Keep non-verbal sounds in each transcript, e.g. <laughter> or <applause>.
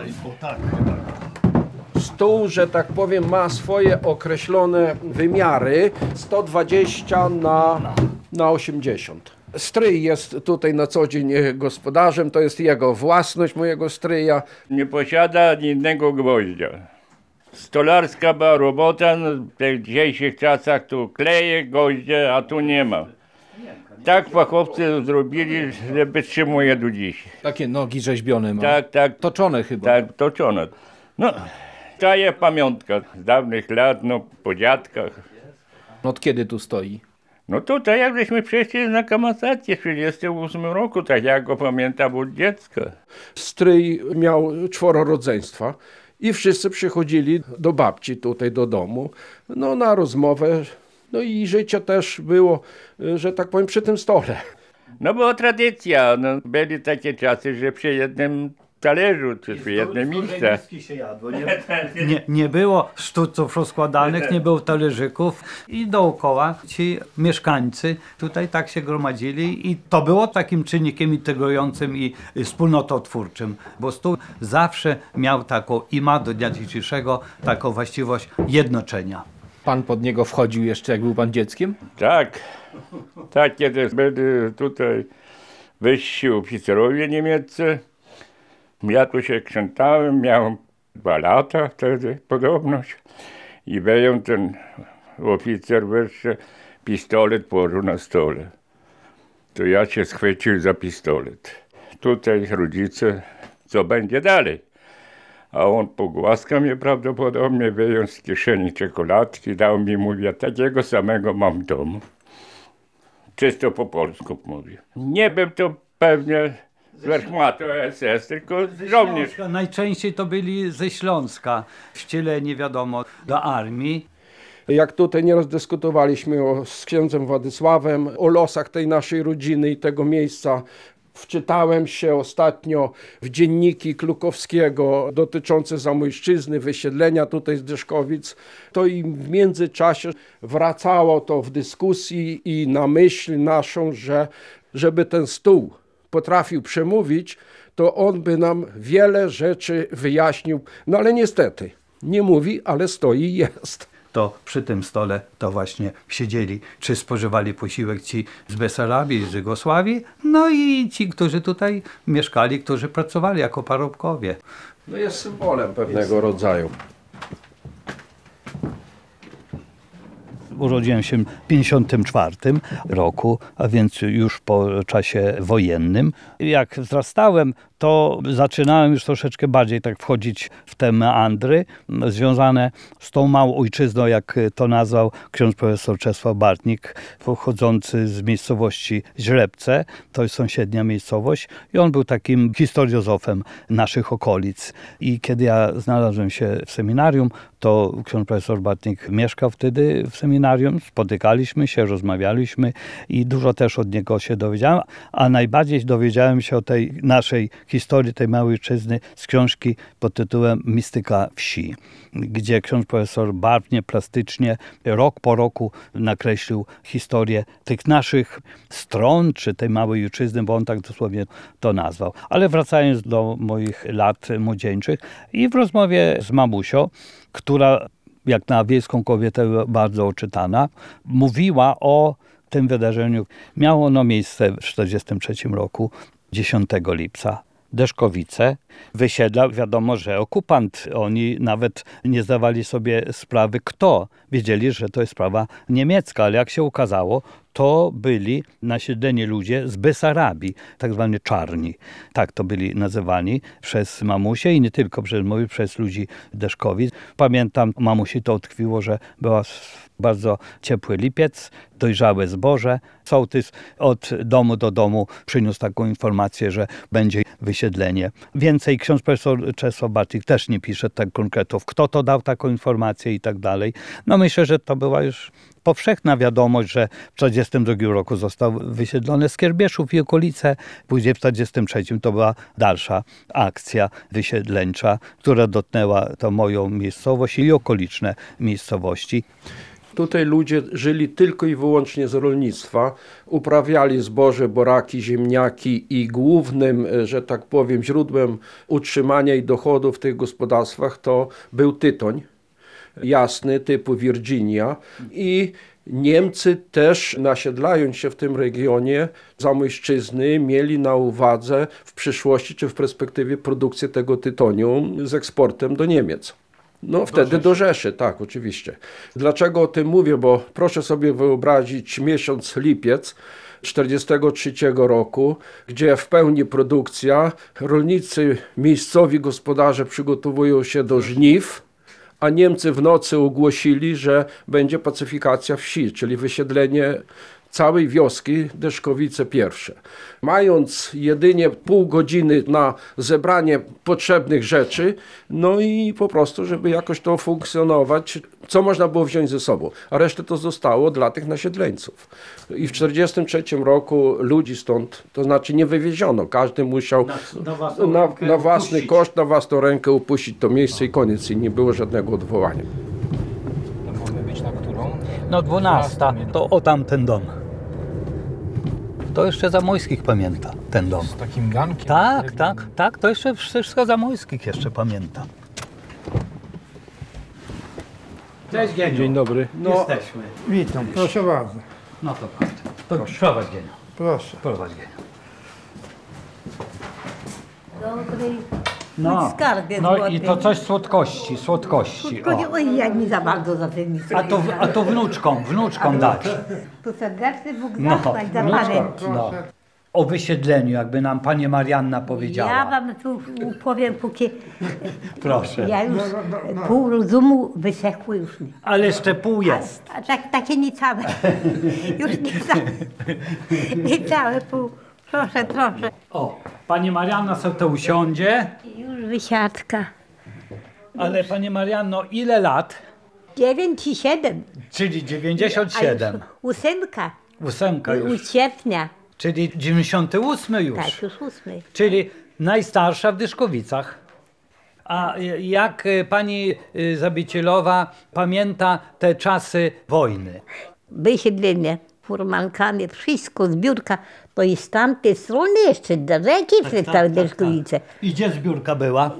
O tak, tak. Stół, że tak powiem, ma swoje określone wymiary 120 na, na 80. Stryj jest tutaj na co dzień e, gospodarzem, to jest jego własność, mojego stryja. nie posiada ani jednego gwoździa. Stolarska była robota, w tych dzisiejszych czasach tu kleje gwoździe, a tu nie ma. Tak fachowcy zrobili, że wytrzymuje do dziś. Takie nogi rzeźbione ma. Tak, tak, Toczone chyba. tak, toczone. No, ta jest pamiątka z dawnych lat, no, po dziadkach. Od kiedy tu stoi? No tutaj jak żeśmy przeszli na kamasację w 1938 roku, tak jak go pamiętam od dziecka. Stryj miał czworo rodzeństwa i wszyscy przychodzili do babci tutaj do domu, no na rozmowę. No i życie też było, e, że tak powiem, przy tym stole. No była tradycja, no, byli takie czasy, że przy jednym talerzu, czy przy jednym miejscu. się jadło. Nie, <laughs> nie, nie było sztuców rozkładanych, nie było talerzyków i dookoła ci mieszkańcy tutaj tak się gromadzili i to było takim czynnikiem integrującym i wspólnototwórczym, bo stół zawsze miał taką i ma do dnia dzisiejszego taką właściwość jednoczenia. Pan pod niego wchodził jeszcze, jak był pan dzieckiem? Tak, tak kiedy byli tutaj wyżsi oficerowie niemieccy. Ja tu się kształtałem, miałem dwa lata wtedy podobność i wyjął ten oficer wyższy pistolet położył na stole. To ja się schwycił za pistolet. Tutaj rodzice, co będzie dalej? A on pogłaskał mnie prawdopodobnie, wyjął z kieszeni czekoladki, dał mi, mówi, takiego samego mam w domu. Czysto po polsku mówię. Nie był to pewnie z Werchmatu SS, tylko żołnierz. Najczęściej to byli ze Śląska, wcieleni wiadomo do armii. Jak tutaj nieraz dyskutowaliśmy o, z księdzem Władysławem, o losach tej naszej rodziny i tego miejsca, wczytałem się ostatnio w dzienniki Klukowskiego dotyczące Zamojszczyzny, wysiedlenia tutaj z Dyszkowic. To i w międzyczasie wracało to w dyskusji i na myśl naszą, że żeby ten stół potrafił przemówić, to on by nam wiele rzeczy wyjaśnił. No ale niestety, nie mówi, ale stoi i jest. To przy tym stole to właśnie siedzieli, czy spożywali posiłek ci z Besarabii, z Jugosławii, no i ci, którzy tutaj mieszkali, którzy pracowali jako parobkowie. No jest symbolem pewnego rodzaju. Urodziłem się w 54 roku, a więc już po czasie wojennym. Jak wzrastałem, to zaczynałem już troszeczkę bardziej tak wchodzić w te meandry związane z tą małą ojczyzną, jak to nazwał ksiądz profesor Czesław Bartnik, pochodzący z miejscowości Źrebce, to jest sąsiednia miejscowość i on był takim historiozofem naszych okolic. I kiedy ja znalazłem się w seminarium, to ksiądz profesor Bartnik mieszkał wtedy w seminarium, spotykaliśmy się, rozmawialiśmy i dużo też od niego się dowiedziałem, a najbardziej dowiedziałem się o tej naszej historii, tej małej ojczyzny z książki pod tytułem Mistyka wsi, gdzie ksiądz profesor barwnie, plastycznie, rok po roku nakreślił historię tych naszych stron, czy tej małej ojczyzny, bo on tak dosłownie to nazwał. Ale wracając do moich lat młodzieńczych i w rozmowie z mamusią, która jak na wiejską kobietę bardzo oczytana, mówiła o tym wydarzeniu. Miało ono miejsce w 1943 roku, 10 lipca. Deszkowice, wysiedla, wiadomo, że okupant. Oni nawet nie zdawali sobie sprawy, kto. Wiedzieli, że to jest sprawa niemiecka, ale jak się okazało, to byli nasiedleni ludzie z Besarabii, tak zwani czarni. Tak to byli nazywani przez mamusię i nie tylko przez, przez ludzi Deszkowic. Pamiętam, mamusi to utkwiło, że była bardzo ciepły lipiec, dojrzałe zboże. Sołtys od domu do domu przyniósł taką informację, że będzie wysiedlenie. Więcej ksiądz profesor Czesław Bartik też nie pisze tak konkretów, kto to dał taką informację i tak dalej. No myślę, że to była już powszechna wiadomość, że w 1942 roku został wysiedlony z Kierbieszów i okolice. Później w 1943 to była dalsza akcja wysiedleńcza, która dotknęła to moją miejscowość i okoliczne miejscowości. Tutaj ludzie żyli tylko i wyłącznie z rolnictwa, uprawiali zboże, boraki, ziemniaki i głównym, e, że tak powiem, źródłem utrzymania i dochodu w tych gospodarstwach to był tytoń jasny typu Virginia i Niemcy też nasiedlając się w tym regionie Zamojszczyzny mieli na uwadze w przyszłości czy w perspektywie produkcję tego tytoniu z eksportem do Niemiec. No wtedy do Rzeszy, tak, oczywiście. Dlaczego o tym mówię? Bo proszę sobie wyobrazić miesiąc lipiec 1943 roku, gdzie w pełni produkcja, rolnicy, miejscowi gospodarze przygotowują się do żniw, a Niemcy w nocy ogłosili, że będzie pacyfikacja wsi, czyli wysiedlenie całej wioski Deszkowice pierwsze. Mając jedynie pół godziny na zebranie potrzebnych rzeczy, no i po prostu, żeby jakoś to funkcjonować, co można było wziąć ze sobą, a resztę to zostało dla tych nasiedleńców. I w 1943 roku ludzi stąd, to znaczy nie wywieziono, każdy musiał na własną na, rękę na własny upuścić. koszt, na własną rękę upuścić to miejsce i koniec, i nie było żadnego odwołania. Mamy być na którą? No 12, to o tamten dom. To jeszcze Zamojskich pamięta ten dom. Z takim gankiem. Tak, tak, tak, to jeszcze wszystko Zamojskich jeszcze pamięta. Cześć Gieniu. Dzień dobry. No, Jesteśmy. Witam, proszę bardzo. No to proszę. To prowadź Gieniu. Proszę. Prowadź Gieniu. Dobry. No, skarbie no i to coś słodkości, słodkości. Tylko nie, O. oj, ja nie za bardzo za tym nie A to, a to wnuczkom, wnuczkom dać. Tu serdeczny Bóg No, zapłać za wnuczkom. panem. No. O wysiedleniu, jakby nam pani Marianna powiedziała. Ja wam tu powiem, póki Proszę. ja już pół rozumu wysechło już mi. Ale jeszcze pół jest. A tak, takie niecałe. <laughs> Już niecałe. Niecałe pół. Proszę, proszę. O, pani Marianna sobie to usiądzie. Już wysiadka. Ale pani Marianno, ile lat? Dziewięć i siedem. Czyli A 97. już ósemka. Ósemka już. sierpnia. Czyli 98 już. Tak, już ósmy. Czyli najstarsza w Dyszkowicach. A jak y, pani y, Zabicielowa pamięta te czasy wojny? wysiedlenie furmankami, wszystko, zbiórka, to i z tamtej strony jeszcze do rzeki przez całe Deszkowice. I gdzie zbiórka była?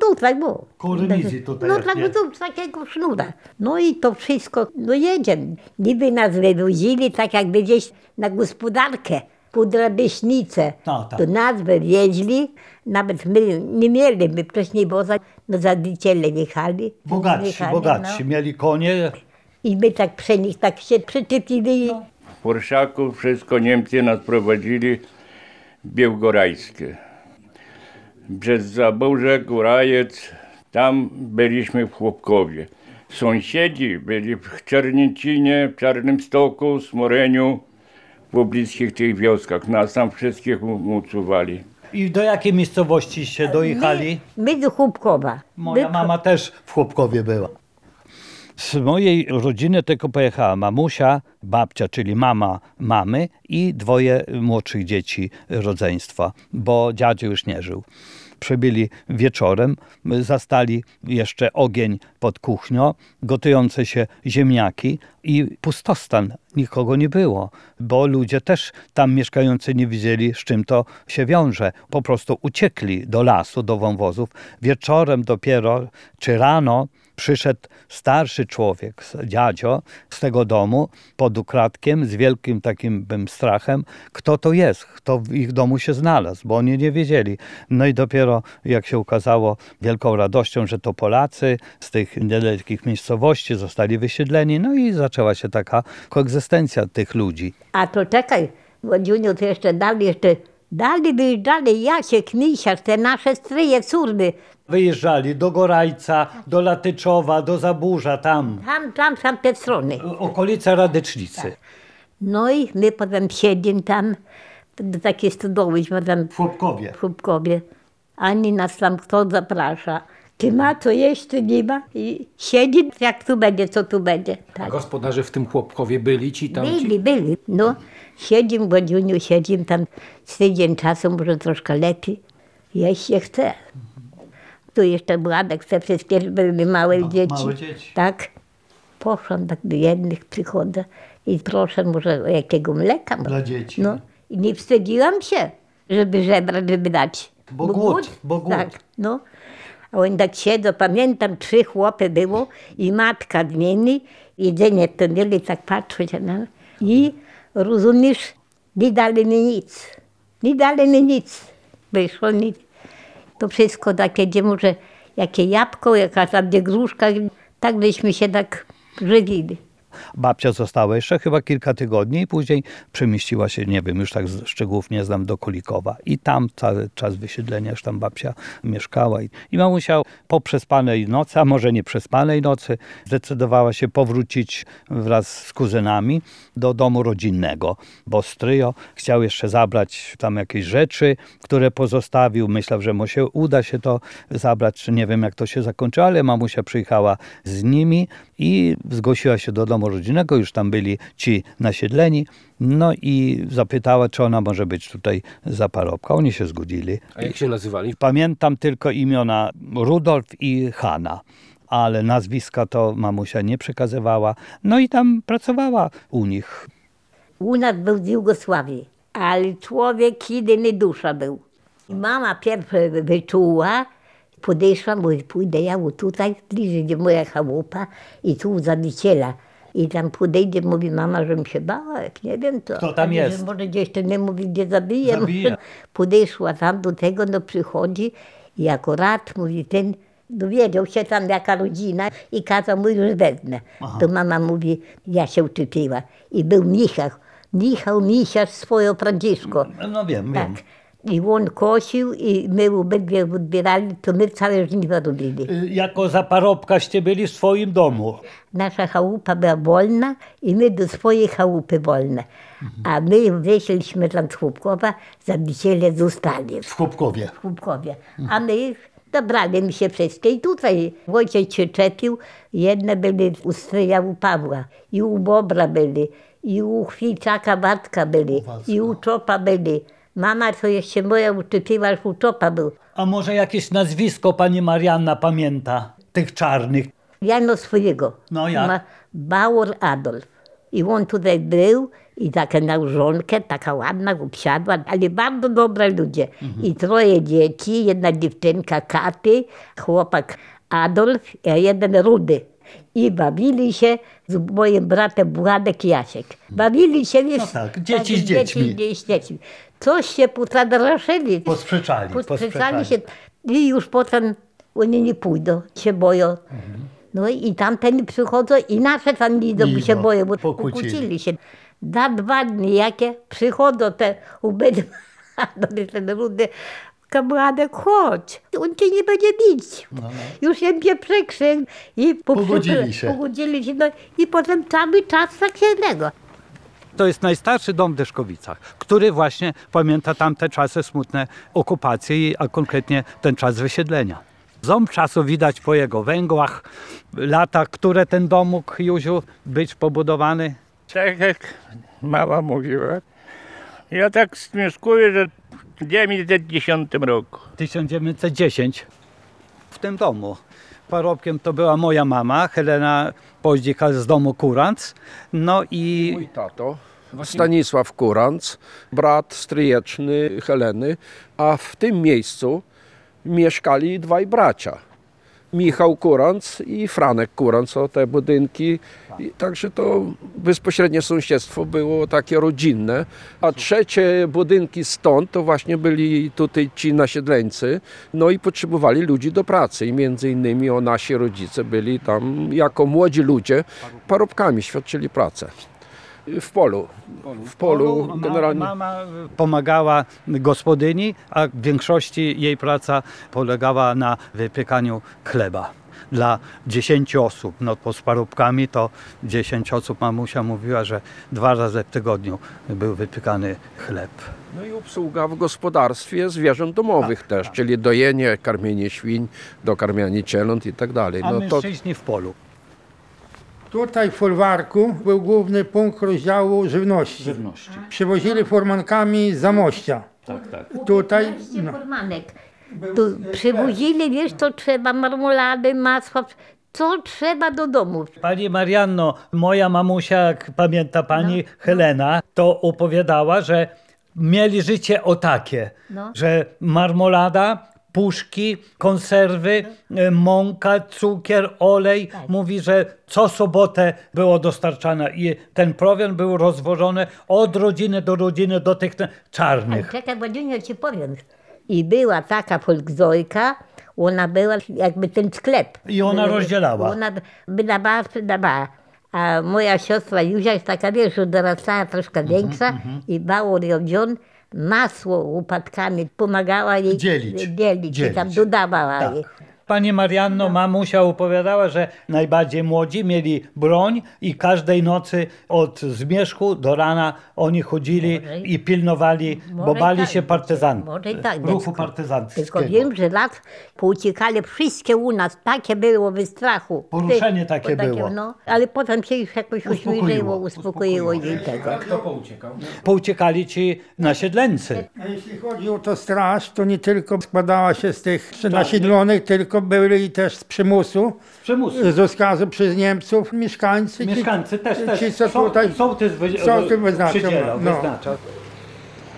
Tutaj było. Koło rewizji tutaj No tak, tu takiego sznura. No i to wszystko, no jedziemy. Niby nas wywozili tak jakby gdzieś na gospodarkę, pod Radysznicę. No, tak. To nas wywieźli, nawet my nie mieliśmy wcześniej woza, no zadiciele wjechali. Bogatsi, Wjechali, bogatsi. No. Mieli konie. I my tak przy nich tak się przyczepili. W Porszaku wszystko Niemcy nas prowadzili w Białgorajskie. Przez Zaborze, Górajec, tam byliśmy w Chłopkowie. Sąsiedzi byli w Czerniecinie, w Czarnym Stoku, Smoreniu, w pobliskich tych wioskach. Nas tam wszystkich u- usuwali. I do jakiej miejscowości się dojechali? My, my do Chłopkowa. Moja My- mama też w Chłopkowie była. Z mojej rodziny tylko pojechała mamusia, babcia, czyli mama mamy i dwoje młodszych dzieci rodzeństwa, bo dziadzio już nie żył. Przybyli wieczorem, zastali jeszcze ogień pod kuchnią, gotujące się ziemniaki i pustostan. Nikogo nie było, bo ludzie też tam mieszkający nie wiedzieli, z czym to się wiąże. Po prostu uciekli do lasu, do wąwozów. Wieczorem dopiero, czy rano, przyszedł starszy człowiek, dziadzio, z tego domu pod ukradkiem, z wielkim takim bym strachem, kto to jest, kto w ich domu się znalazł, bo oni nie wiedzieli. No i dopiero jak się ukazało wielką radością, że to Polacy z tych niedalekich miejscowości zostali wysiedleni, no i zaczęła się taka koegzystencja tych ludzi. A to czekaj, Łodziuniu, to jeszcze dalej, jeszcze dalej wyjeżdżali Jasiek, Misiarz, te nasze stryje, córny. Wyjeżdżali do Gorajca, do Latyczowa, do Zaburza, tam, Tam, tam, tam te strony. okolice Radycznicy. No i my potem siedzimy tam, do takiej stodołyśmy tam W Chłopkowie. w Chłopkowie. Ani nas tam kto zaprasza. Czy ma co jeść, czy nie ma? I siedzi, jak tu będzie, co tu będzie. A Tak. gospodarze w tym Chłopkowie byli ci tam? Ci... Byli, byli. No, siedzimy w Łodziuniu, siedzimy tam z tydzień czasu, może troszkę lepiej. Jeść się chce. Tu jeszcze Władek, te wszystkie były małe dzieci. małe dzieci. Tak. Poszłam tak do jednych, przychodzę i proszę może o jakiego mleka. Dla dzieci. No i nie wstydziłam się, żeby żebrać, żeby dać. Bo głód, bo głód. Tak, no. A oni tak siedzą, pamiętam, trzy chłopy było i matka z nimi, jedzenie to mieli, tak patrzą się na i rozumiesz, nie dali mi nic. Nie dali mi nic. Wyszło nic. To wszystko takie, gdzie może jakie jabłko, jakaś tam gdzie gruszka, tak żeśmy się tak żywili. Babcia została jeszcze chyba kilka tygodni i później przemieściła się, nie wiem, już tak szczegółów nie znam, do Kulikowa. I tam cały czas wysiedlenia, już tam babcia mieszkała. I, i mamusia po przespanej nocy, a może nie przespanej nocy, zdecydowała się powrócić wraz z kuzynami do domu rodzinnego, bo stryjo chciał jeszcze zabrać tam jakieś rzeczy, które pozostawił. Myślał, że mu się uda się to zabrać, czy nie wiem jak to się zakończy, ale mamusia przyjechała z nimi i zgłosiła się do domu rodzinnego, już tam byli ci nasiedleni, no i zapytała, czy ona może być tutaj za parobka. Oni się zgodzili. A jak się nazywali? Pamiętam tylko imiona Rudolf i Hanna, ale nazwiska to mamusia nie przekazywała. No i tam pracowała u nich. U nas był z Jugosławii, ale człowiek jedyny dusza był. I mama pierwsza wyczuła, podeszła, mówi, pójdę ja o tutaj, bliżej gdzie moja chałupa i tu zabiciela. I tam podejdzie, mówi mama, żebym się bała, jak nie wiem to. Kto tam jest? Że może gdzieś to nie mówi, gdzie zabiję. Zabije. <laughs> Podeszła tam do tego, no przychodzi i akurat mówi ten, dowiedział się tam jaka rodzina i kazał mu już wezmę. To mama mówi, ja się uczepiła. I był Michał, Michał Misiarz swoje Franciszko. No wiem, Tak. wiem. I on kosił i my obydwie odbierali, to my całe żniwo robili. Y, Jako za parobkaście byli w swoim domu. Nasza chałupa była wolna i my do swojej chałupy wolne. A my wyszliśmy tam z Chłopkowa, zabiciele zostali W Chłopkowie. w Chłopkowie. A my dobrali mi się wszystkie i tutaj Wojciech się czepił. Jedne byli u stryja u Pawła i u Bobra byli i u Chwiczaka Bartka byli i u Czopa byli. Mama to jeszcze moja uczepiła, że u Czopa był. A może jakieś nazwisko pani Marianna pamięta? Tych czarnych. Jano swojego. No jak? Ma Bauer Adolf. I on tutaj był i taka małżonka, taka ładna, usiadła, ale bardzo dobre ludzie. Mhm. I troje dzieci, jedna dziewczynka Katy, chłopak Adolf, a jeden Rudy. I bawili się z moim bratem Władek Jasiek. Bawili się, wiesz, No tak, dzieci z dziećmi. Dzieci, z dziećmi. Coś się pozadraszyli. Posprzeczali, Posprzeczali się i już potem oni nie pójdą, się boją. No i tamten przychodzą i nasze tam idą, bo się Idą, boją, bo pokłócili. pokłócili się. Za dwa dni jakie przychodzą te ubydwa, <laughs> do ten rudy, kamradę, chodź, on cię nie będzie bić. Już im się przekrzyk i po- No, Pogodzili się. Pogodzili się, no i potem cały czas tak jednego. To jest najstarszy dom w Deszkowicach, który właśnie pamięta tamte czasy smutne okupacji, a konkretnie ten czas wysiedlenia. Ząb czasu widać po jego węgłach, lata, które ten dom mógł, Józiu, być pobudowany. Tak jak mama mówiła. Ja tak wnioskuję, że w 1910 roku. 1910 w tym domu. Parobkiem to była moja mama, Helena Poździka z domu Kuranc. No i Mój tato, Stanisław Kuranc, brat stryjeczny Heleny, a w tym miejscu mieszkali dwaj bracia. Michał Kuranc i Franek Kuranc, o te budynki. I także to bezpośrednie sąsiedztwo było takie rodzinne. A trzecie budynki stąd to właśnie byli tutaj ci nasiedleńcy. No i potrzebowali ludzi do pracy. I między innymi o nasi rodzice byli tam jako młodzi ludzie parobkami, świadczyli pracę. W polu. W polu generalnie. Mama pomagała gospodyni, a w większości jej praca polegała na wypiekaniu chleba. Dla 10 osób, no po z parobkami to 10 osób mamusia mówiła, że dwa razy w tygodniu był wypiekany chleb. No i obsługa w gospodarstwie zwierząt domowych też, czyli dojenie, karmienie świń, dokarmianie cieląt i tak dalej. A No to mężczyźni w polu. Tutaj w folwarku był główny punkt rozdziału żywności. Żywności. Przywozili furmankami z Zamościa. Tak, tak. Tutaj no, Formanek. Tu przywozili, wiesz, to trzeba marmolady, masła, Co trzeba do domu? Pani Marianno, moja mamusia, jak pamięta pani Helena, to opowiadała, że mieli życie o takie, No. że marmolada, puszki, konserwy, e, mąka, cukier, olej. Mówi, że co sobotę było dostarczane i ten prowiant był rozwożony od rodziny do rodziny do tych czarnych. Czekaj, Władziuniu, ci powiem. I była taka folkzojka, ona była jakby ten sklep. I ona rozdzielała. Ona wydawała, sprzedawała. A moja siostra Józia jest taka, wiesz, dorastała troszkę Mhm, większa i bało ją masło upadkami pomagała jej Dzielić. dzielić, i tam Dzielić. dodawała jej. Pani Marianno, mamusia opowiadała, że najbardziej młodzi mieli broń i każdej nocy od zmierzchu do rana oni chodzili Może- i pilnowali, bo bali tak się być. partyzan, Może i tak, ruchu partyzanckiego. Tylko wiem, że lat pouciekali wszystkie u nas, takie było wy strachu. Poruszenie Ty- takie było. No, ale potem się już jakoś Uspokoiło, uśmierzyło, uspokoiło jej tego. Kto pouciekał? Pouciekali ci nasiedleńcy. A jeśli chodzi o to straż, to nie tylko składała się z tych nasiedlonych, tylko byli też z przymusu, Z przymusu. z rozkazu przez Niemców, mieszkańcy. ci- Mieszkańcy też, też. Ci, co Są- tutaj sołtys wy- sołtys wyznaczał, przydzielał, no. wyznaczał.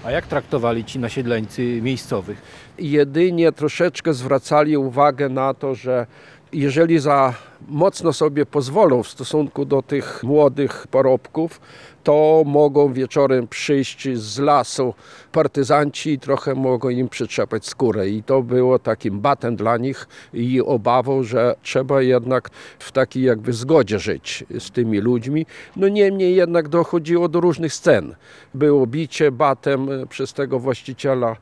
A jak traktowali ci nasiedleńcy miejscowych? jedynie troszeczkę zwracali uwagę na to, że jeżeli za mocno sobie pozwolą w stosunku do tych młodych parobków, to mogą wieczorem przyjść z lasu partyzanci i trochę mogą im przyczepać skórę. I to było takim batem dla nich i obawą, że trzeba jednak w takiej jakby zgodzie żyć z tymi ludźmi. No niemniej jednak dochodziło do różnych scen. Było bicie batem przez tego właściciela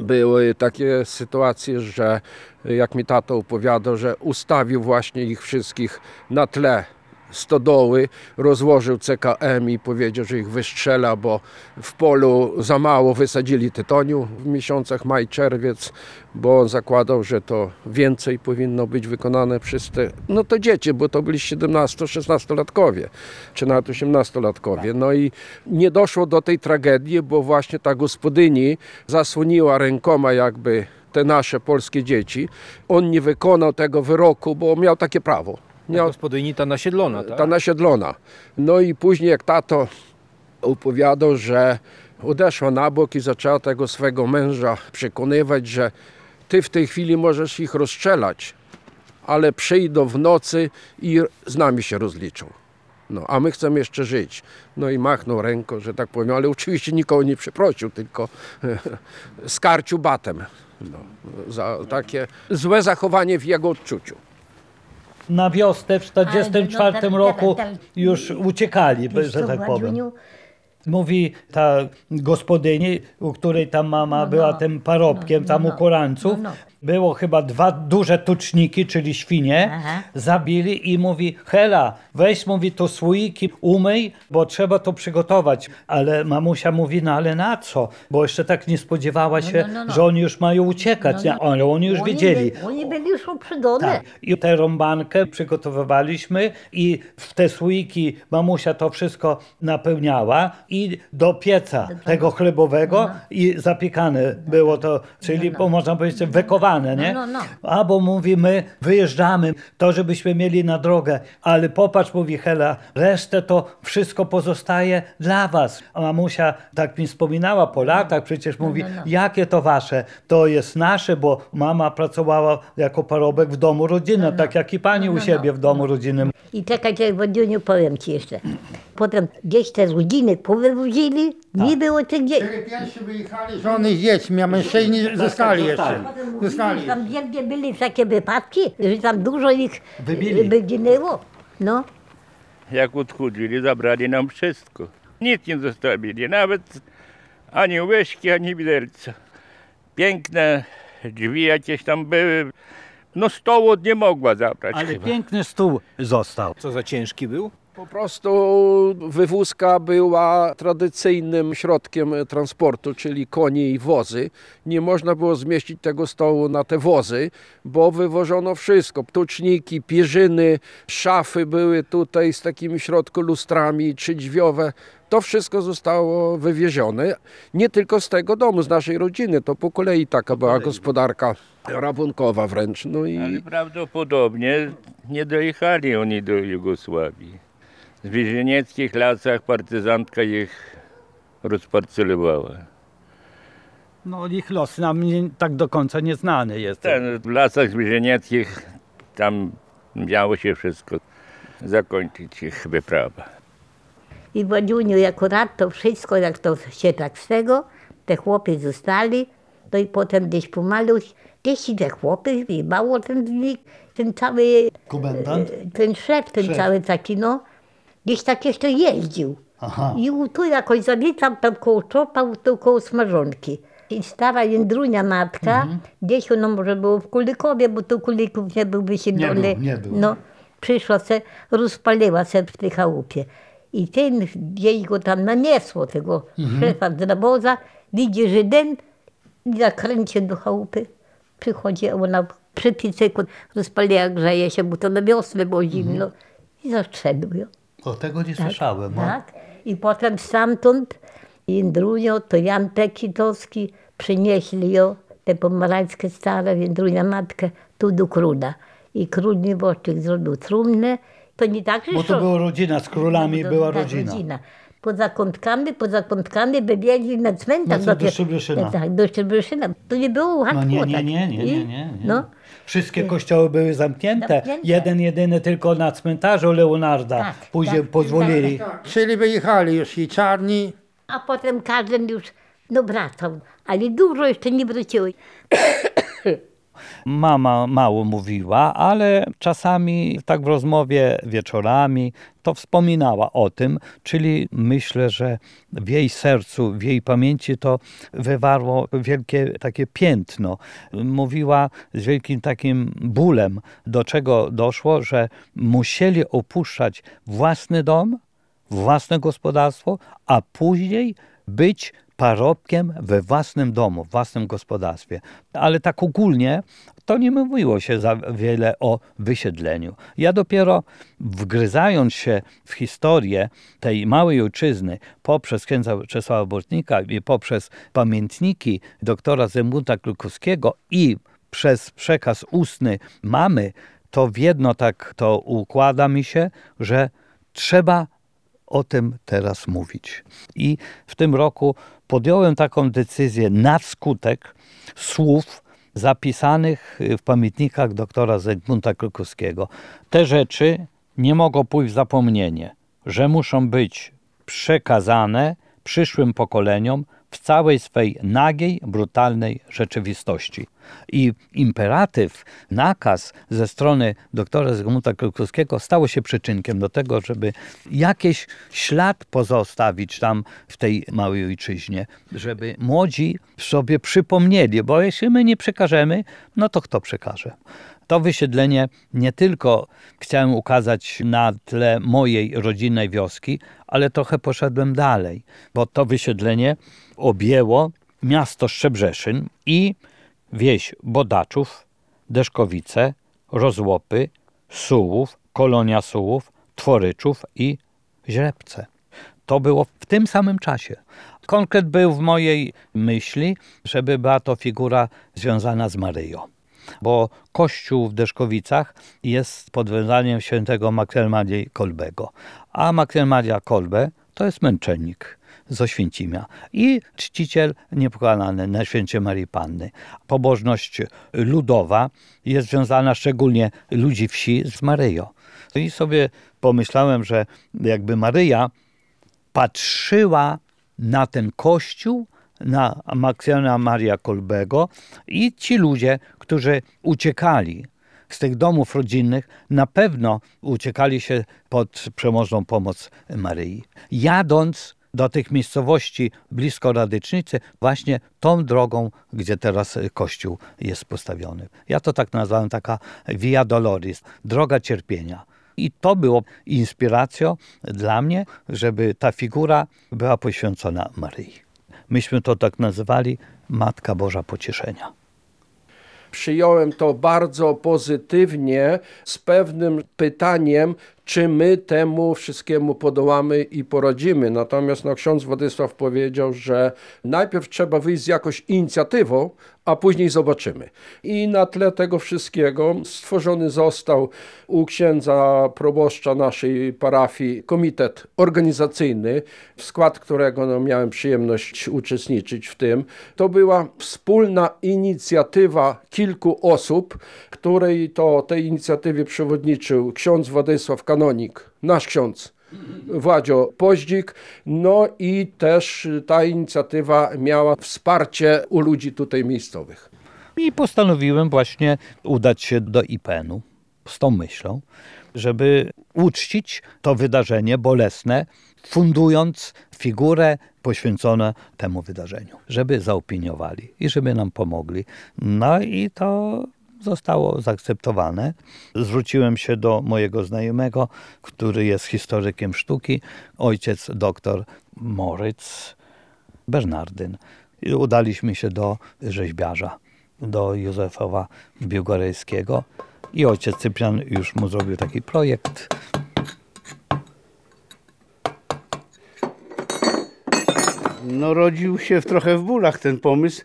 były takie sytuacje, że jak mi tato opowiadał, że ustawił właśnie ich wszystkich na tle stodoły, rozłożył CKM i powiedział, że ich wystrzela, bo w polu za mało wysadzili tytoniu w miesiącach maj, czerwiec, bo on zakładał, że to więcej powinno być wykonane przez te, no to dzieci, bo to byli 17-16-latkowie, czy nawet 18-latkowie. No i nie doszło do tej tragedii, bo właśnie ta gospodyni zasłoniła rękoma jakby te nasze polskie dzieci. On nie wykonał tego wyroku, bo miał takie prawo. Miał Gospodyni ta nasiedlona, tak? ta nasiedlona. No i później jak tato opowiadał, że odeszła na bok i zaczęła tego swego męża przekonywać, że ty w tej chwili możesz ich rozstrzelać, ale przyjdą w nocy i z nami się rozliczą. No, a my chcemy jeszcze żyć. No i machnął ręką, że tak powiem, ale oczywiście nikogo nie przeprosił, tylko <laughs> skarcił batem. No, za takie złe zachowanie w jego odczuciu. Na wiosnę w 1944 Ale no, roku tak, tak. już uciekali, że tak powiem. Mówi ta gospodyni, u której tam mama No, była no. tym parobkiem, No, tam no, u koranców. No, no. Było chyba dwa duże tuczniki, czyli świnie, Aha. zabili i mówi, Hela, weź, mówi, to słoiki, umyj, bo trzeba to przygotować. Ale mamusia mówi, no ale na co? Bo jeszcze tak nie spodziewała się, no, no. że oni już mają uciekać, nie? ale oni już oni wiedzieli. by- Oni byli już uprzedzone. Tak. I tę rąbankę przygotowywaliśmy i w te słoiki mamusia to wszystko napełniała i do pieca tego chlebowego i zapiekane było to, czyli bo można powiedzieć wekowane, nie? No, no, A bo mówi, my wyjeżdżamy, to żebyśmy mieli na drogę, ale popatrz, mówi Hela, resztę to wszystko pozostaje dla was. A mamusia tak mi wspominała po latach, przecież mówi, no, no. jakie to wasze? To jest nasze, bo mama pracowała jako parobek w domu rodzinnym, tak jak i pani No, u no, siebie no. w domu rodzinnym. I czekajcie, Władziuniu, powiem ci jeszcze. Potem gdzieś te rodziny powywozili, Tak. nie było tych dzieci. Cztery pierwsi wyjechali żony z dziećmi, a mężczyźni zostali jeszcze. zostali. Zostali. Tam wielkie byli takie wypadki, że tam dużo ich Wybili. wyginęło. No. Jak odchodzili, zabrali nam wszystko. Nic nie zostawili, nawet ani łyżki, ani widelca. Piękne drzwi jakieś tam były. No stołu nie mogła zabrać Ale chyba. piękny stół został. Co za ciężki był? Po prostu wywózka była tradycyjnym środkiem transportu, czyli konie i wozy. Nie można było zmieścić tego stołu na te wozy, bo wywożono wszystko. Ptuczniki, pierzyny, szafy były tutaj z takimi środku lustrami trzydźwiowe. To wszystko zostało wywiezione, nie tylko z tego domu, z naszej rodziny, to po kolei taka była gospodarka rabunkowa wręcz. No Ale i prawdopodobnie nie dojechali oni do Jugosławii. W więźnieckich lasach partyzantka ich rozparcelowała. No ich los nam nie, tak do końca nieznany jest. Ten, w lasach więźnieckich tam miało się wszystko zakończyć ich wyprawa. I w Ładziuniu akurat to wszystko, jak to się tak z tego, te chłopy zostali, no i potem gdzieś pomalu, gdzieś i te chłopy, i mało ten, ten cały, Komendant? ten szef, ten Szef. cały taki, no, gdzieś tak jeszcze jeździł. Aha. I tu jakoś zawitam tam koło czopa, tu koło smażonki. I stara jędrunia matka, Mhm. gdzieś ono może było w Kulikowie, bo tu Kulików nie był wysiedlony. Nie był, nie był. No, przyszła se, rozpaliła se w tej chałupie. I ten gdzieś go tam naniesło, tego Mhm. szefa z naboza, widzi Żydem i zakręcie do chałupy. Przychodzi, ona przy piecyku rozpaliła, grzeje się, bo to na wiosnę było zimno. Mhm. I zastrzelił ją. O tego nie słyszałem. no. Tak. I potem stamtąd Jędrunio, to Jan Tekitowski przynieśli ją, te pomarańskie stare, Jędrunia matkę, tu do króla. I król nieboszczyk zrobił trumnę. To nie tak, że Bo to była rodzina, z królami to była tak, rodzina. Poza kątkami, poza kątkami wybiegli na cmentarz. No co, do dopiero- Szczebryszyna. Tak, do Szczebryszyna. To nie było łatwo. No nie, nie, tak. nie, nie, nie, nie, nie. No, Wszystkie kościoły były zamknięte. Zamknięte. Jeden, jedyny tylko na cmentarzu Leonarda. Tak, Później tak. pozwolili. Czyli wyjechali już i czarni, a potem każdy już no, wracał. Ale dużo jeszcze nie wróciło. Mama mało mówiła, ale czasami tak w rozmowie wieczorami to wspominała o tym, czyli myślę, że w jej sercu, w jej pamięci to wywarło wielkie takie piętno. Mówiła z wielkim takim bólem, do czego doszło, że musieli opuszczać własny dom, własne gospodarstwo, a później być parobkiem we własnym domu, w własnym gospodarstwie. Ale tak ogólnie to nie mówiło się za wiele o wysiedleniu. Ja dopiero wgryzając się w historię tej małej ojczyzny poprzez księdza Czesława Bortnika i poprzez pamiętniki doktora Zygmunta Krukowskiego i przez przekaz ustny mamy, to w jedno tak to układa mi się, że trzeba o tym teraz mówić. I w tym roku podjąłem taką decyzję na skutek słów zapisanych w pamiętnikach doktora Zygmunta Krukowskiego. Te rzeczy nie mogą pójść w zapomnienie, że muszą być przekazane przyszłym pokoleniom w całej swej nagiej, brutalnej rzeczywistości. I imperatyw, nakaz ze strony doktora Zygmunta Krukowskiego stało się przyczynkiem do tego, żeby jakiś ślad pozostawić tam w tej małej ojczyźnie, żeby młodzi sobie przypomnieli, bo jeśli my nie przekażemy, no to kto przekaże? To wysiedlenie nie tylko chciałem ukazać na tle mojej rodzinnej wioski, ale trochę poszedłem dalej, bo to wysiedlenie objęło miasto Szczebrzeszyn i wieś Bodaczów, Deszkowice, Rozłopy, Sułów, Kolonia Sułów, Tworyczów i Źrebce. To było w tym samym czasie. Konkret był w mojej myśli, żeby była to figura związana z Maryją bo kościół w Deszkowicach jest pod wezwaniem świętego Maksymaria Kolbego. A Maksymaria Kolbe to jest męczennik z Oświęcimia i czciciel niepokalany na święcie Marii Panny. Pobożność ludowa jest związana szczególnie ludzi wsi z Maryją. I sobie pomyślałem, że jakby Maryja patrzyła na ten kościół, na Maksymana Maria Kolbego i ci ludzie, którzy uciekali z tych domów rodzinnych, na pewno uciekali się pod przemożną pomoc Maryi. Jadąc do tych miejscowości blisko Radycznicy, właśnie tą drogą, gdzie teraz kościół jest postawiony. Ja to tak nazwałem taka Via Doloris, droga cierpienia. I to było inspiracją dla mnie, żeby ta figura była poświęcona Maryi. Myśmy to tak nazywali Matka Boża Pocieszenia. przyjąłem to bardzo pozytywnie z pewnym pytaniem, czy my temu wszystkiemu podołamy i poradzimy. Natomiast no, ksiądz Władysław powiedział, że najpierw trzeba wyjść z jakąś inicjatywą, a później zobaczymy. I na tle tego wszystkiego stworzony został u księdza proboszcza naszej parafii komitet organizacyjny, w skład którego no, miałem przyjemność uczestniczyć w tym. To była wspólna inicjatywa kilku osób, której to tej inicjatywie przewodniczył ksiądz Władysław Kanonik, nasz ksiądz. Władzio Poździk, no i też ta inicjatywa miała wsparcie u ludzi tutaj miejscowych. I postanowiłem właśnie udać się do IPN-u z tą myślą, żeby uczcić to wydarzenie bolesne, fundując figurę poświęconą temu wydarzeniu, żeby zaopiniowali i żeby nam pomogli. No i to zostało zaakceptowane. Zwróciłem się do mojego znajomego, który jest historykiem sztuki, ojciec doktor Moritz Bernardyn. I udaliśmy się do rzeźbiarza, do Józefowa Biłgorejskiego i ojciec Cyprian już mu zrobił taki projekt. No rodził się trochę w bólach ten pomysł.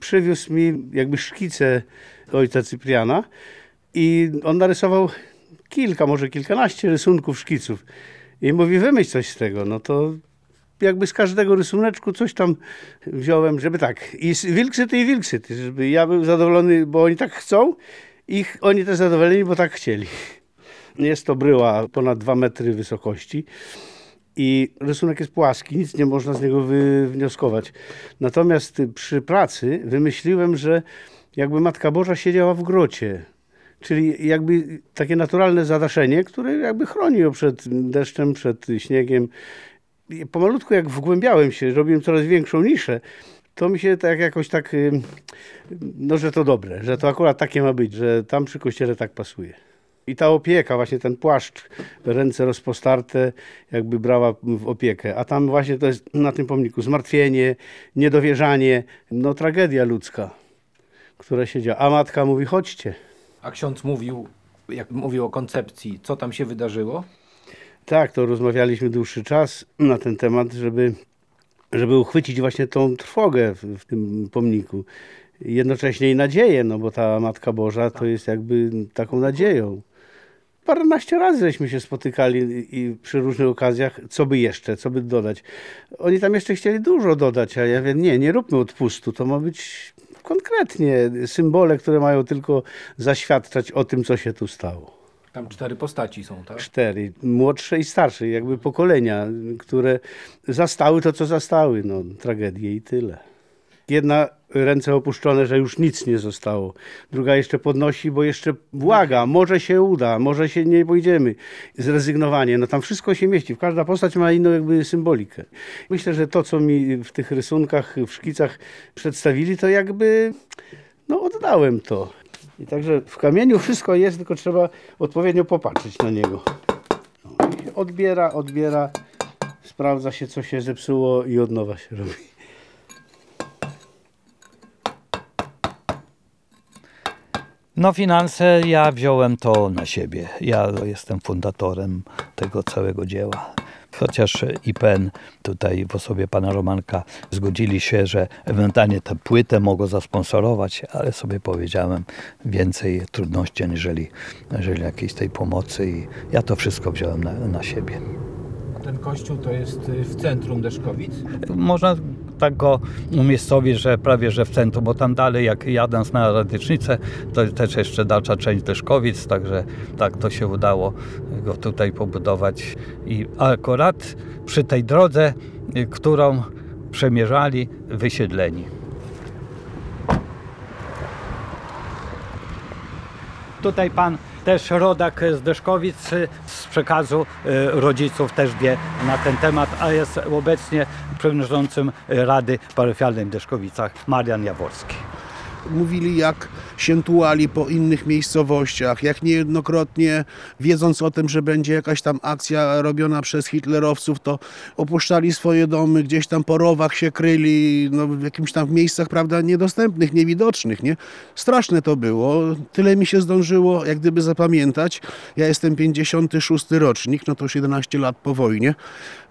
Przywiózł mi jakby szkice ojca Cypriana i on narysował kilka, może kilkanaście rysunków, szkiców. I mówi, wymyśl coś z tego. No to jakby z każdego rysuneczku coś tam wziąłem, żeby tak, i wilksyty i wilksyty, żeby ja był zadowolony, bo oni tak chcą i oni też zadowoleni, bo tak chcieli. Jest to bryła ponad dwa metry wysokości i rysunek jest płaski, nic nie można z niego wywnioskować. Natomiast przy pracy wymyśliłem, że jakby Matka Boża siedziała w grocie. Czyli jakby takie naturalne zadaszenie, które jakby chroni ją przed deszczem, przed śniegiem. I pomalutku jak wgłębiałem się, robiłem coraz większą niszę, to mi się tak jakoś tak, no że to dobre, że to akurat takie ma być, że tam przy kościele tak pasuje. I ta opieka, właśnie ten płaszcz, ręce rozpostarte, jakby brała w opiekę. A tam właśnie to jest na tym pomniku zmartwienie, niedowierzanie, no tragedia ludzka, która się dzieje. A matka mówi, chodźcie. A ksiądz mówił, jak mówił o koncepcji, co tam się wydarzyło? Tak, to rozmawialiśmy dłuższy czas na ten temat, żeby, żeby uchwycić właśnie tą trwogę w, w tym pomniku. Jednocześnie i nadzieję, no bo ta Matka Boża to jest jakby taką nadzieją. Paręnaście razy żeśmy się spotykali i przy różnych okazjach, co by jeszcze, co by dodać. Oni tam jeszcze chcieli dużo dodać, a ja wiem, nie, nie róbmy odpustu, to ma być konkretnie symbole, które mają tylko zaświadczać o tym, co się tu stało Tam cztery postaci są, tak? cztery, młodsze i starsze, jakby pokolenia, które zastały to, co zastały, no, tragedię i tyle. Jedna ręce opuszczone, że już nic nie zostało. Druga jeszcze podnosi, bo jeszcze błaga, może się uda, może się nie pójdziemy. Zrezygnowanie, no tam wszystko się mieści. Każda postać ma inną jakby symbolikę. Myślę, że to, co mi w tych rysunkach, w szkicach przedstawili, to jakby, no oddałem to. I także w kamieniu wszystko jest, tylko trzeba odpowiednio popatrzeć na niego. No, odbiera, odbiera, sprawdza się, co się zepsuło i od nowa się robi. No finanse ja wziąłem to na siebie. Ja jestem fundatorem tego całego dzieła. Chociaż IPN tutaj w osobie pana Romanka zgodzili się, że ewentualnie tę płytę mogą zasponsorować, ale sobie powiedziałem więcej trudności aniżeli, aniżeli jakiejś tej pomocy i ja to wszystko wziąłem na, na siebie. Ten kościół to jest y, w centrum Deszkowic? Można tak go umiejscowić, że prawie że w centrum, bo tam dalej jak jadąc na Radycznicę, to też jeszcze dalsza część Deszkowic, także tak to się udało go tutaj pobudować. I akurat przy tej drodze, y, którą przemierzali wysiedleni. Tutaj pan też rodak z Deszkowic z przekazu y, rodziców też wie na ten temat, a jest obecnie przewodniczącym Rady Parafialnej w Deszkowicach Marian Jaworski. Mówili jak się tułali po innych miejscowościach, jak niejednokrotnie wiedząc o tym, że będzie jakaś tam akcja robiona przez hitlerowców, to opuszczali swoje domy, gdzieś tam po rowach się kryli, no, w jakimś tam miejscach, prawda, niedostępnych, niewidocznych, nie? Straszne to było. Tyle mi się zdążyło, jak gdyby zapamiętać. Ja jestem 56 rocznik, no to już 11 lat po wojnie.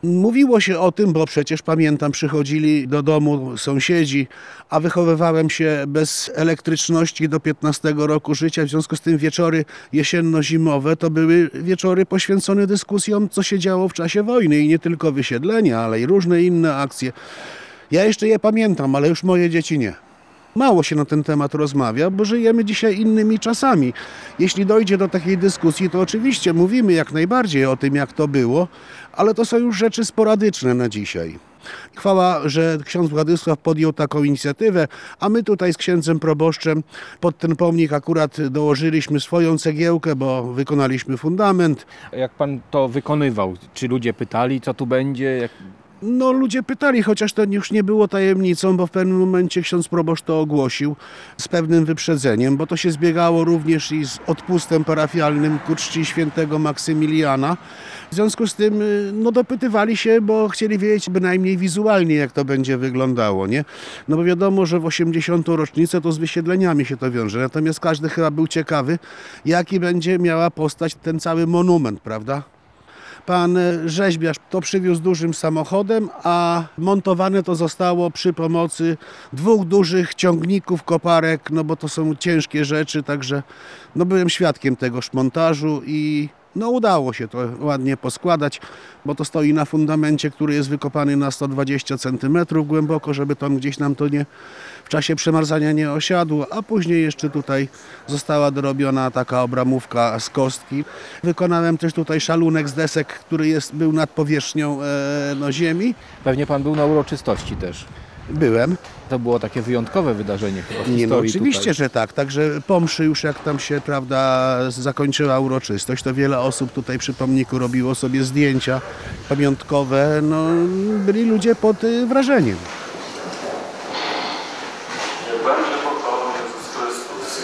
Mówiło się o tym, bo przecież pamiętam, przychodzili do domu sąsiedzi, a wychowywałem się bez elektryczności do 15 roku życia. W związku z tym wieczory jesienno-zimowe to były wieczory poświęcone dyskusjom, co się działo w czasie wojny i nie tylko wysiedlenia, ale i różne inne akcje. Ja jeszcze je pamiętam, ale już moje dzieci nie. Mało się na ten temat rozmawia, bo żyjemy dzisiaj innymi czasami. Jeśli dojdzie do takiej dyskusji, to oczywiście mówimy jak najbardziej o tym, jak to było, ale to są już rzeczy sporadyczne na dzisiaj. Chwała, że ksiądz Władysław podjął taką inicjatywę, a my tutaj z księdzem proboszczem pod ten pomnik akurat dołożyliśmy swoją cegiełkę, bo wykonaliśmy fundament. Jak pan to wykonywał? Czy ludzie pytali, co tu będzie? Jak... No ludzie pytali, chociaż to już nie było tajemnicą, bo w pewnym momencie ksiądz proboszcz to ogłosił z pewnym wyprzedzeniem, bo to się zbiegało również i z odpustem parafialnym ku czci świętego Maksymiliana. W związku z tym y, no dopytywali się, bo chcieli wiedzieć bynajmniej wizualnie jak to będzie wyglądało, nie? No bo wiadomo, że w 80. rocznicę to z wysiedleniami się to wiąże, natomiast każdy chyba był ciekawy, jaki będzie miała postać ten cały monument, prawda? Pan e, rzeźbiarz to przywiózł dużym samochodem, a montowane to zostało przy pomocy dwóch dużych ciągników, koparek, no bo to są ciężkie rzeczy, także no byłem świadkiem tegoż montażu i no udało się to ładnie poskładać, bo to stoi na fundamencie, który jest wykopany na 120 cm głęboko, żeby tam gdzieś nam to nie w czasie przemarzania nie osiadło, a później jeszcze tutaj została dorobiona taka obramówka z kostki. Wykonałem też tutaj szalunek z desek, który jest, był nad powierzchnią e, no, ziemi. Pewnie pan był na uroczystości też. Byłem. To było takie wyjątkowe wydarzenie chyba w Nie, no, historii oczywiście, tutaj. że tak. Także po mszy już jak tam się prawda, zakończyła uroczystość, to wiele osób tutaj przy pomniku robiło sobie zdjęcia pamiątkowe. No, byli ludzie pod y, wrażeniem. Niech będzie pochwalony Jezus Chrystus.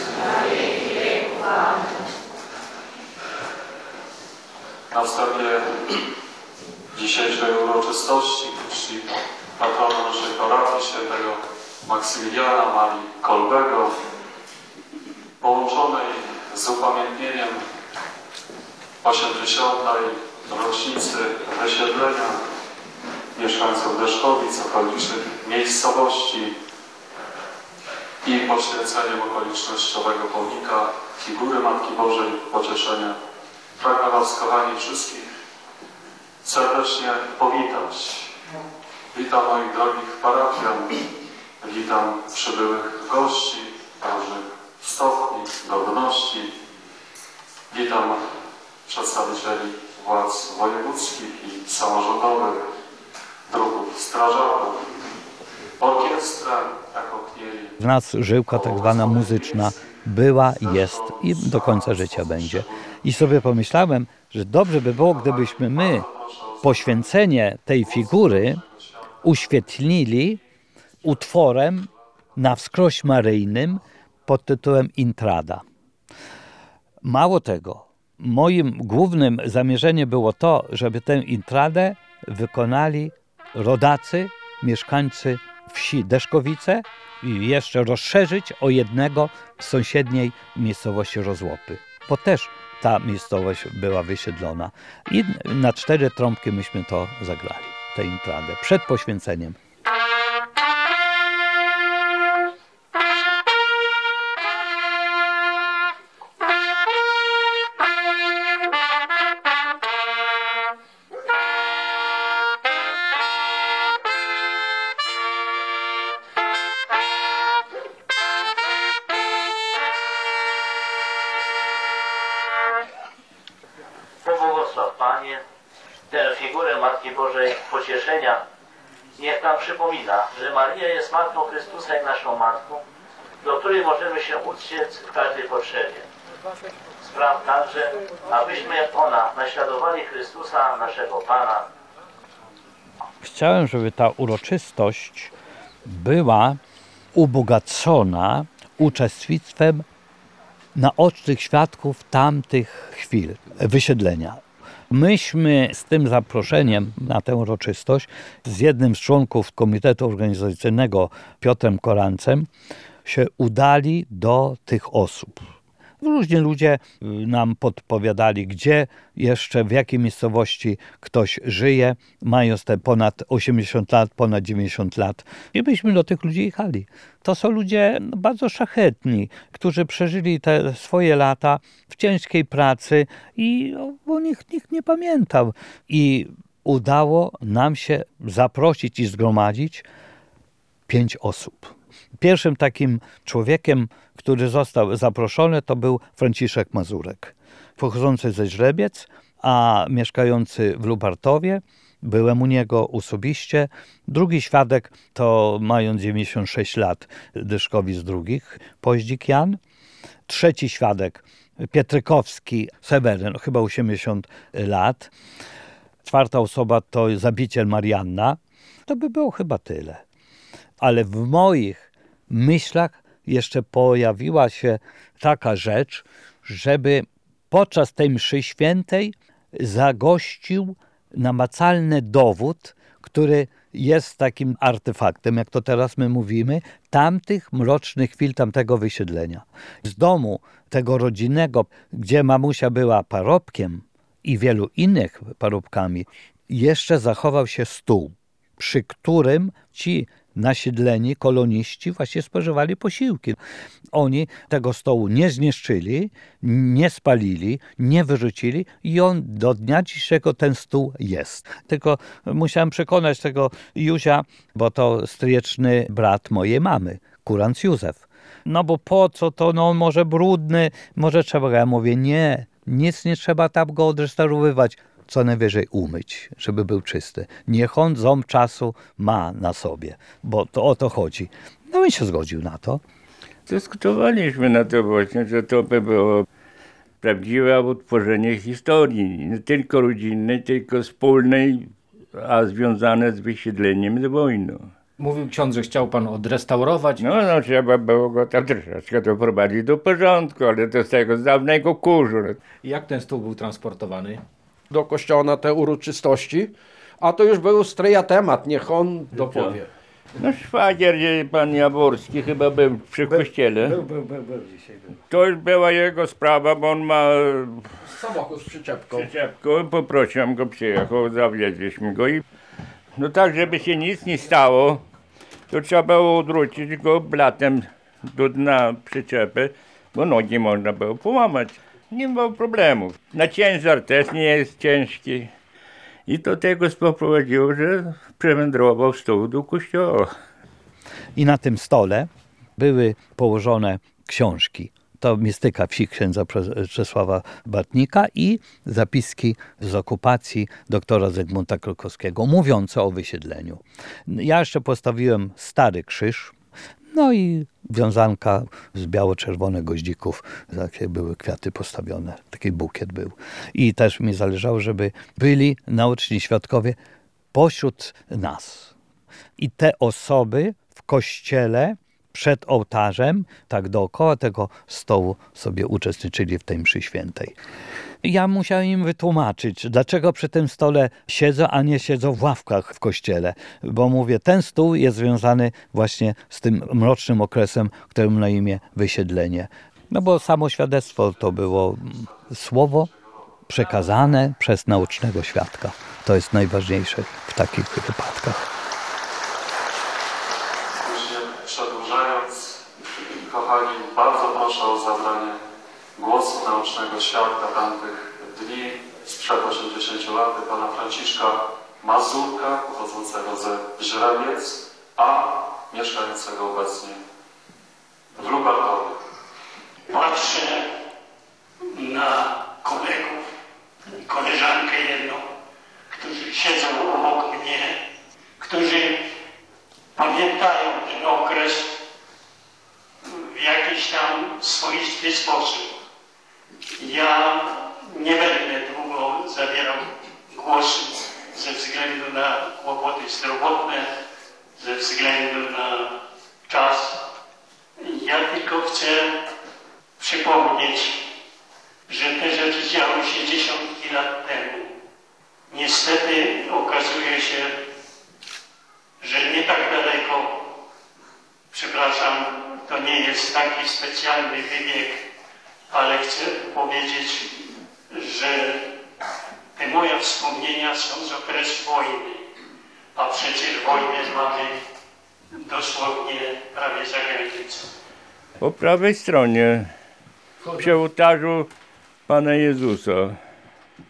Na wstępie dzisiejszej uroczystości czci patrona naszej parafii świętego Maksymiliana Marii Kolbego połączonej z upamiętnieniem 80. rocznicy wysiedlenia mieszkańców Deszkowic, okolicznych miejscowości i poświęceniem okolicznościowego pomnika figury Matki Bożej Pocieszenia pragnę Was, kochani wszystkich, serdecznie powitać. Witam moich drogich parafian, witam przybyłych gości różnych stopni, godności, witam przedstawicieli władz wojewódzkich i samorządowych, druhów strażaków, orkiestrę, mieli W nas żyłka tak zwana muzyczna była, jest i do końca życia będzie. I sobie pomyślałem, że dobrze by było, gdybyśmy my poświęcenie tej figury uświetnili utworem na wskroś maryjnym pod tytułem Intrada. Mało tego, moim głównym zamierzeniem było to, żeby tę intradę wykonali rodacy, mieszkańcy wsi Deszkowice i jeszcze rozszerzyć o jednego w sąsiedniej miejscowości Rozłopy, bo też ta miejscowość była wysiedlona. I na cztery trąbki myśmy to zagrali, tę intradę, przed poświęceniem. Panie tę figurę Matki Bożej Pocieszenia. Niech nam przypomina, że Maria jest Matką Chrystusa i naszą Matką, do której możemy się uciec w każdej potrzebie. Spraw także, abyśmy jak ona naśladowali Chrystusa, naszego Pana. Chciałem, żeby ta uroczystość była ubogacona uczestnictwem naocznych świadków tamtych chwil wysiedlenia. Myśmy z tym zaproszeniem na tę uroczystość z jednym z członków Komitetu Organizacyjnego, Piotrem Korancem, się udali do tych osób. Różni ludzie y, nam podpowiadali, gdzie jeszcze, w jakiej miejscowości ktoś żyje, mając te ponad 80 lat, ponad 90 lat. I myśmy do tych ludzi jechali. To są ludzie no, bardzo szlachetni, którzy przeżyli te swoje lata w ciężkiej pracy i o, o nich nikt nie pamiętał. I udało nam się zaprosić i zgromadzić pięć osób. Pierwszym takim człowiekiem, który został zaproszony, to był Franciszek Mazurek, pochodzący ze Źrebiec, a mieszkający w Lubartowie. Byłem u niego osobiście. Drugi świadek to mając 96 lat, Dyszkowic drugich, Poździk Jan. Trzeci świadek, Pietrykowski, Seweryn, chyba 80 lat. Czwarta osoba to zabiciel Marianna. To by było chyba tyle. Ale w moich myślach jeszcze pojawiła się taka rzecz, żeby podczas tej mszy świętej zagościł namacalny dowód, który jest takim artefaktem, jak to teraz my mówimy, tamtych mrocznych chwil tamtego wysiedlenia. Z domu tego rodzinnego, gdzie mamusia była parobkiem i wielu innych parobkami, jeszcze zachował się stół, przy którym ci nasiedleni koloniści właśnie spożywali posiłki. Oni tego stołu nie zniszczyli, nie spalili, nie wyrzucili i on do dnia dzisiejszego ten stół jest. Tylko musiałem przekonać tego Józia, bo to stryjeczny brat mojej mamy, kurant Józef. No bo po co to, no może brudny, może trzeba, ja mówię nie, nic nie trzeba tam go odrestaurowywać co najwyżej umyć, żeby był czysty. Niech on ząb czasu ma na sobie, bo to o to chodzi. No i się zgodził na to. Dyskutowaliśmy na to właśnie, że to by było prawdziwe odtworzenie historii, nie tylko rodzinnej, tylko wspólnej, a związane z wysiedleniem z wojną. Mówił ksiądz, że chciał pan odrestaurować. No, no trzeba było go tam troszeczkę doprowadzić do porządku, ale to z tego z dawnego kurzu. Jak ten stół był transportowany? Do kościoła na te uroczystości, a to już był stryja temat, niech on dopowie. No szwagier, pan Jaworski chyba był przy kościele. Był, był, był, był dzisiaj. Był. To już była jego sprawa, bo on ma Samochód z przyczepką. przyczepkę, poprosiłem go, przyjechał, zawieźliśmy go i no tak, żeby się nic nie stało, to trzeba było odwrócić go blatem do dna przyczepy, bo nogi można było połamać. Nie było problemów. Na ciężar też nie jest ciężki. I do tego spoprowadziło, że przewędrował stół do kościoła. I na tym stole były położone książki. To mistyka wsi księdza Czesława Bartnika i zapiski z okupacji doktora Zygmunta Krokowskiego, mówiące o wysiedleniu. Ja jeszcze postawiłem stary krzyż, no i wiązanka z biało-czerwonych goździków, takie były kwiaty postawione, taki bukiet był. I też mi zależało, żeby byli naoczni świadkowie pośród nas. I te osoby w kościele przed ołtarzem, tak dookoła tego stołu sobie uczestniczyli w tej mszy świętej. Ja musiałem im wytłumaczyć, dlaczego przy tym stole siedzą, a nie siedzą w ławkach w kościele. Bo mówię, ten stół jest związany właśnie z tym mrocznym okresem, którym na imię wysiedlenie. No bo samo świadectwo to było mm, słowo przekazane przez naucznego świadka. To jest najważniejsze w takich wypadkach. Później przedłużając, kochani, bardzo proszę o zabranie głosu naucznego świadka tamtych dni sprzed 80 lat, pana Franciszka Mazurka, pochodzącego ze Źrebiec, a mieszkającego obecnie w Lubartowie. patrzę na kolegów i koleżankę jedną, którzy siedzą obok mnie, którzy pamiętają ten okres w jakiś tam swoisty sposób. Ja nie będę długo zabierał głosu ze względu na kłopoty zdrowotne, ze względu na czas. Ja tylko chcę przypomnieć, że te rzeczy działy się dziesiątki lat temu. Niestety okazuje się, że nie tak daleko, przepraszam, to nie jest taki specjalny wybieg, powiedzieć, że te moje wspomnienia są z okresu wojny, a przecież wojnę mamy dosłownie prawie za granicą. Po prawej stronie, przy ołtarzu Pana Jezusa,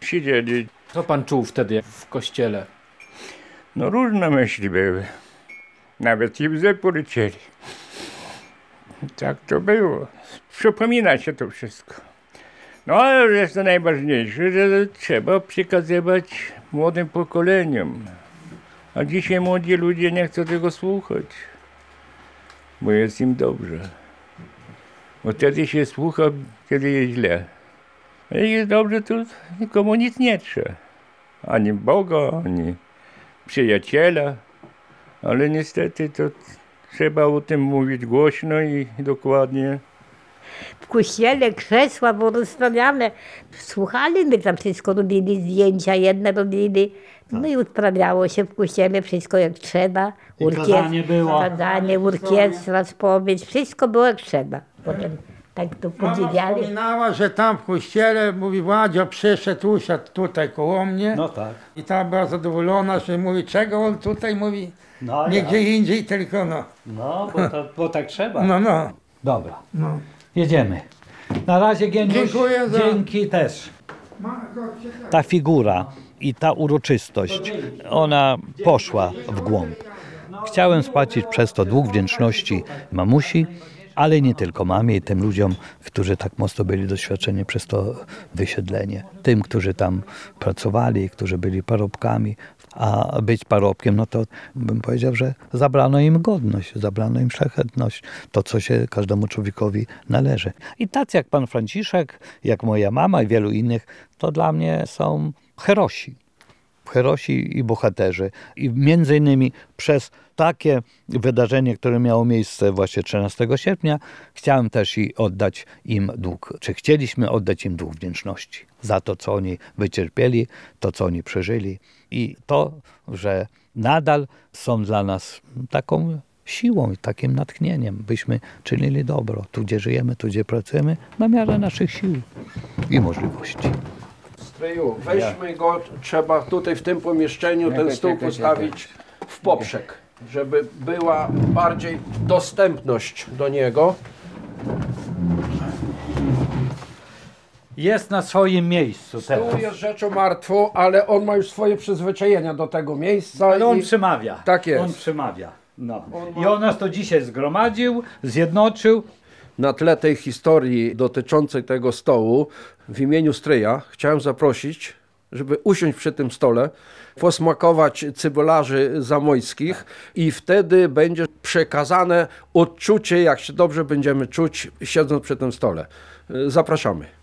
siedzieli. Co pan czuł wtedy w kościele? No różne myśli były. Nawet i łzy polecieli. Tak to było. Przypomina się to wszystko. No ale jest to najważniejsze, że trzeba przekazywać młodym pokoleniom. A dzisiaj młodzi ludzie nie chcą tego słuchać, bo jest im dobrze. Bo wtedy się słucha, kiedy jest źle. A jest dobrze, to nikomu nic nie trzeba. Ani Boga, ani przyjaciela. Ale niestety to trzeba o tym mówić głośno i dokładnie. W kościele krzesła porozstawiane. Słuchali, my tam wszystko robili, zdjęcia jedne robili. No i odprawiało się w kościele wszystko jak trzeba. I kazanie było. Kazanie, orkiestra, spowiedź, wszystko było jak trzeba. Potem tak to Mama podziwiali. wspominała, że tam w kościele, mówi Władzio przyszedł, usiadł tutaj koło mnie No tak. i ta była zadowolona, że mówi, czego on tutaj mówi, No, nie ja. gdzie indziej, tylko no. No, bo, to, bo tak trzeba. No, no. Dobra, no. Jedziemy. Na razie Geniusz, Dziękuję za- dzięki też. Ta figura i ta uroczystość, ona poszła w głąb. Chciałem spłacić przez to dług wdzięczności mamusi, ale nie tylko mamie i tym ludziom, którzy tak mocno byli doświadczeni przez to wysiedlenie. Tym, którzy tam pracowali, którzy byli parobkami, a być parobkiem, no to bym powiedział, że zabrano im godność, zabrano im szlachetność, to co się każdemu człowiekowi należy. I tacy jak pan Franciszek, jak moja mama i wielu innych, to dla mnie są herosi herosi i bohaterzy. I między innymi przez takie wydarzenie, które miało miejsce właśnie 13 sierpnia, chciałem też i oddać im dług, czy chcieliśmy oddać im dług wdzięczności za to, co oni wycierpieli, to, co oni przeżyli i to, że nadal są dla nas taką siłą i takim natchnieniem, byśmy czynili dobro, tu gdzie żyjemy, tu gdzie pracujemy, na miarę naszych sił i możliwości. Stryju, weźmy go, trzeba tutaj w tym pomieszczeniu ten stół postawić w poprzek, żeby była bardziej dostępność do niego. Jest na swoim miejscu Stół jest rzeczą martwą, ale on ma już swoje przyzwyczajenia do tego miejsca. Ale on i przemawia. Tak jest. On przemawia. No. On I on nas to dzisiaj zgromadził, zjednoczył. na tle tej historii dotyczącej tego stołu w imieniu Stryja chciałem zaprosić, żeby usiąść przy tym stole, posmakować cybularzy zamojskich i wtedy będzie przekazane odczucie, jak się dobrze będziemy czuć siedząc przy tym stole. Zapraszamy.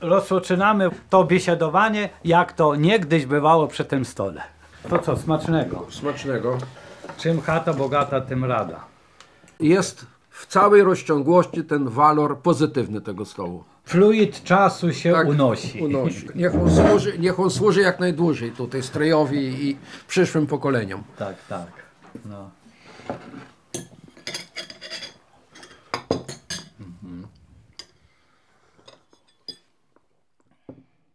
Rozpoczynamy to biesiadowanie, jak to niegdyś bywało przy tym stole. To co, smacznego. Smacznego. Czym chata bogata, tym rada. Jest w całej rozciągłości ten walor pozytywny tego stołu. Fluid czasu się Tak, unosi. unosi. Niech, on służy, niech on służy jak najdłużej tutaj Stryjowi i przyszłym pokoleniom. Tak, tak. No.